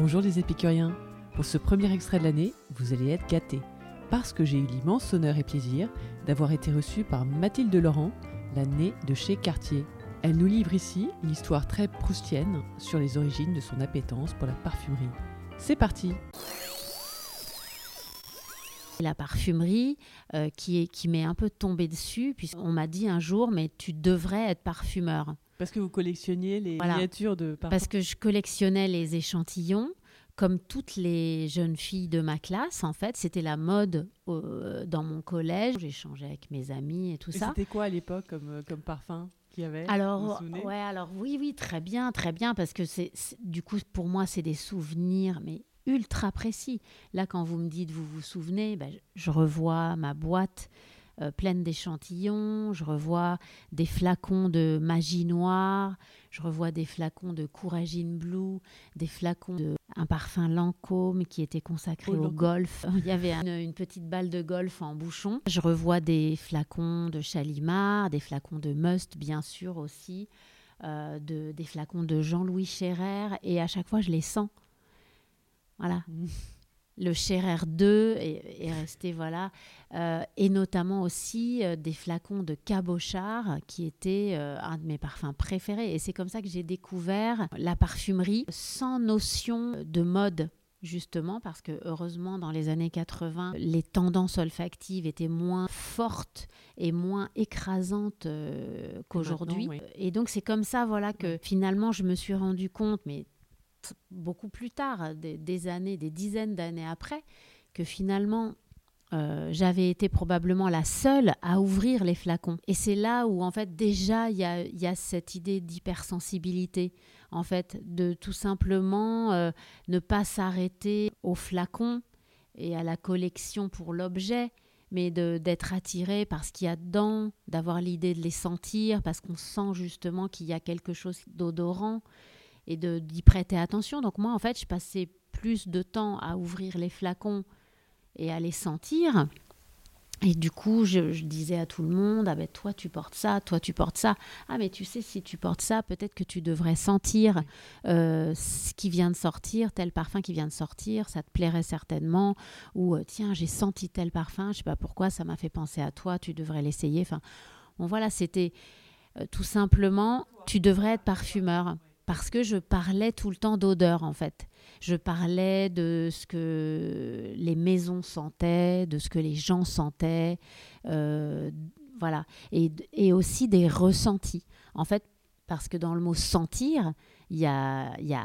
Bonjour les épicuriens. Pour ce premier extrait de l'année, vous allez être gâtés. Parce que j'ai eu l'immense honneur et plaisir d'avoir été reçu par Mathilde Laurent, la née de chez Cartier. Elle nous livre ici une histoire très proustienne sur les origines de son appétence pour la parfumerie. C'est parti La parfumerie euh, qui, qui m'est un peu tombée dessus, puisqu'on m'a dit un jour, mais tu devrais être parfumeur. Parce que vous collectionniez les Voilà. miniatures de. Parce que je collectionnais les échantillons, comme toutes les jeunes filles de ma classe, en fait. C'était la mode euh, dans mon collège. J'échangeais avec mes amis et tout Et ça. C'était quoi à l'époque comme, euh, comme parfum qu'il y avait Vous vous Alors, ouais, alors oui, oui, très bien, très bien, parce que c'est, du coup, pour moi, c'est des souvenirs, mais ultra précis. Là, quand vous me dites, vous vous souvenez, ben, je revois ma boîte euh, pleine d'échantillons, je revois des flacons de magie noire, je revois des flacons de Couragine Blue, des flacons de un parfum Lancôme qui était consacré Oh, au golf. Il y avait une, une petite balle de golf en bouchon. Je revois des flacons de Chalimard, des flacons de Must, bien sûr aussi, euh, de, des flacons de Jean-Louis Scherrer, et à chaque fois, je les sens. Voilà. Le Scherrer 2 est, est resté, voilà. Euh, et notamment aussi euh, des flacons de Cabochard, qui était euh, un de mes parfums préférés. Et c'est comme ça que j'ai découvert la parfumerie sans notion de mode. Justement, parce que heureusement, dans les années 80, les tendances olfactives étaient moins fortes et moins écrasantes euh, qu'aujourd'hui. Oui. Et donc, c'est comme ça, voilà, que finalement, je me suis rendu compte, mais beaucoup plus tard, des, années, des dizaines d'années après, que finalement, euh, j'avais été probablement la seule à ouvrir les flacons. Et c'est là où, en fait, déjà, il y a, cette idée d'hypersensibilité, en fait, de tout simplement euh, ne pas s'arrêter au flacon et à la collection pour l'objet, mais d'être attiré par ce qu'il y a dedans, d'avoir l'idée de les sentir, parce qu'on sent justement qu'il y a quelque chose d'odorant et d'y prêter attention. Donc moi, en fait, je passais plus de temps à ouvrir les flacons et à les sentir. Et du coup, je, je disais à tout le monde, ah ben toi tu portes ça, toi tu portes ça. Ah mais tu sais, si tu portes ça, peut-être que tu devrais sentir euh, ce qui vient de sortir, tel parfum qui vient de sortir, ça te plairait certainement. Ou euh, tiens, j'ai senti tel parfum, je sais pas pourquoi, ça m'a fait penser à toi, tu devrais l'essayer. Enfin, bon voilà, c'était euh, tout simplement, tu devrais être parfumeur. Parce que je parlais tout le temps d'odeur, en fait. Je parlais de ce que les maisons sentaient, de ce que les gens sentaient, euh, voilà. Et, aussi des ressentis. En fait, parce que dans le mot sentir, il y a, y a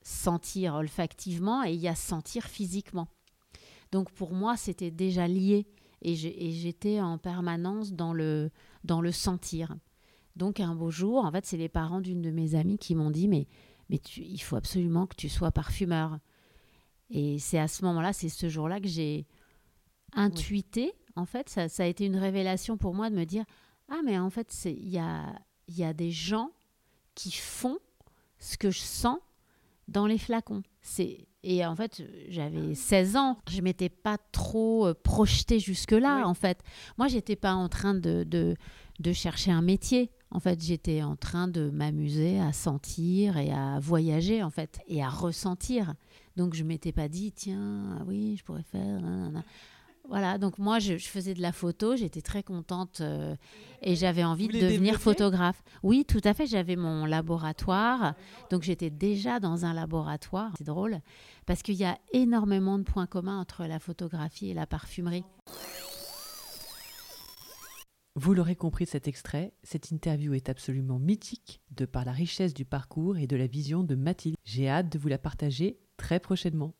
sentir olfactivement et il y a sentir physiquement. Donc pour moi, c'était déjà lié et j'étais en permanence dans le, dans le sentir. Donc un beau jour, en fait, c'est les parents d'une de mes amies qui m'ont dit mais, mais tu- il faut absolument que tu sois parfumeur. Et c'est à ce moment-là, c'est ce jour-là que j'ai intuité. En fait, ça, ça a été une révélation pour moi de me dire ah mais en fait, c'est- il y a, il y a des gens qui font ce que je sens dans les flacons. C'est et en fait, j'avais 16 ans, je m'étais pas trop euh, projetée jusque-là Oui. en fait. Moi, j'étais pas en train de, de de chercher un métier. En fait, j'étais en train de m'amuser à sentir et à voyager, en fait, et à ressentir. Donc, je m'étais pas dit, tiens, ah oui, je pourrais faire. nanana. Voilà, donc moi, je, je faisais de la photo, j'étais très contente euh, et j'avais envie Vous de devenir photographe. Oui, tout à fait, j'avais mon laboratoire, donc j'étais déjà dans un laboratoire. C'est drôle, parce qu'il y a énormément de points communs entre la photographie et la parfumerie. Vous l'aurez compris de cet extrait, cette interview est absolument mythique de par la richesse du parcours et de la vision de Mathilde. J'ai hâte de vous la partager très prochainement.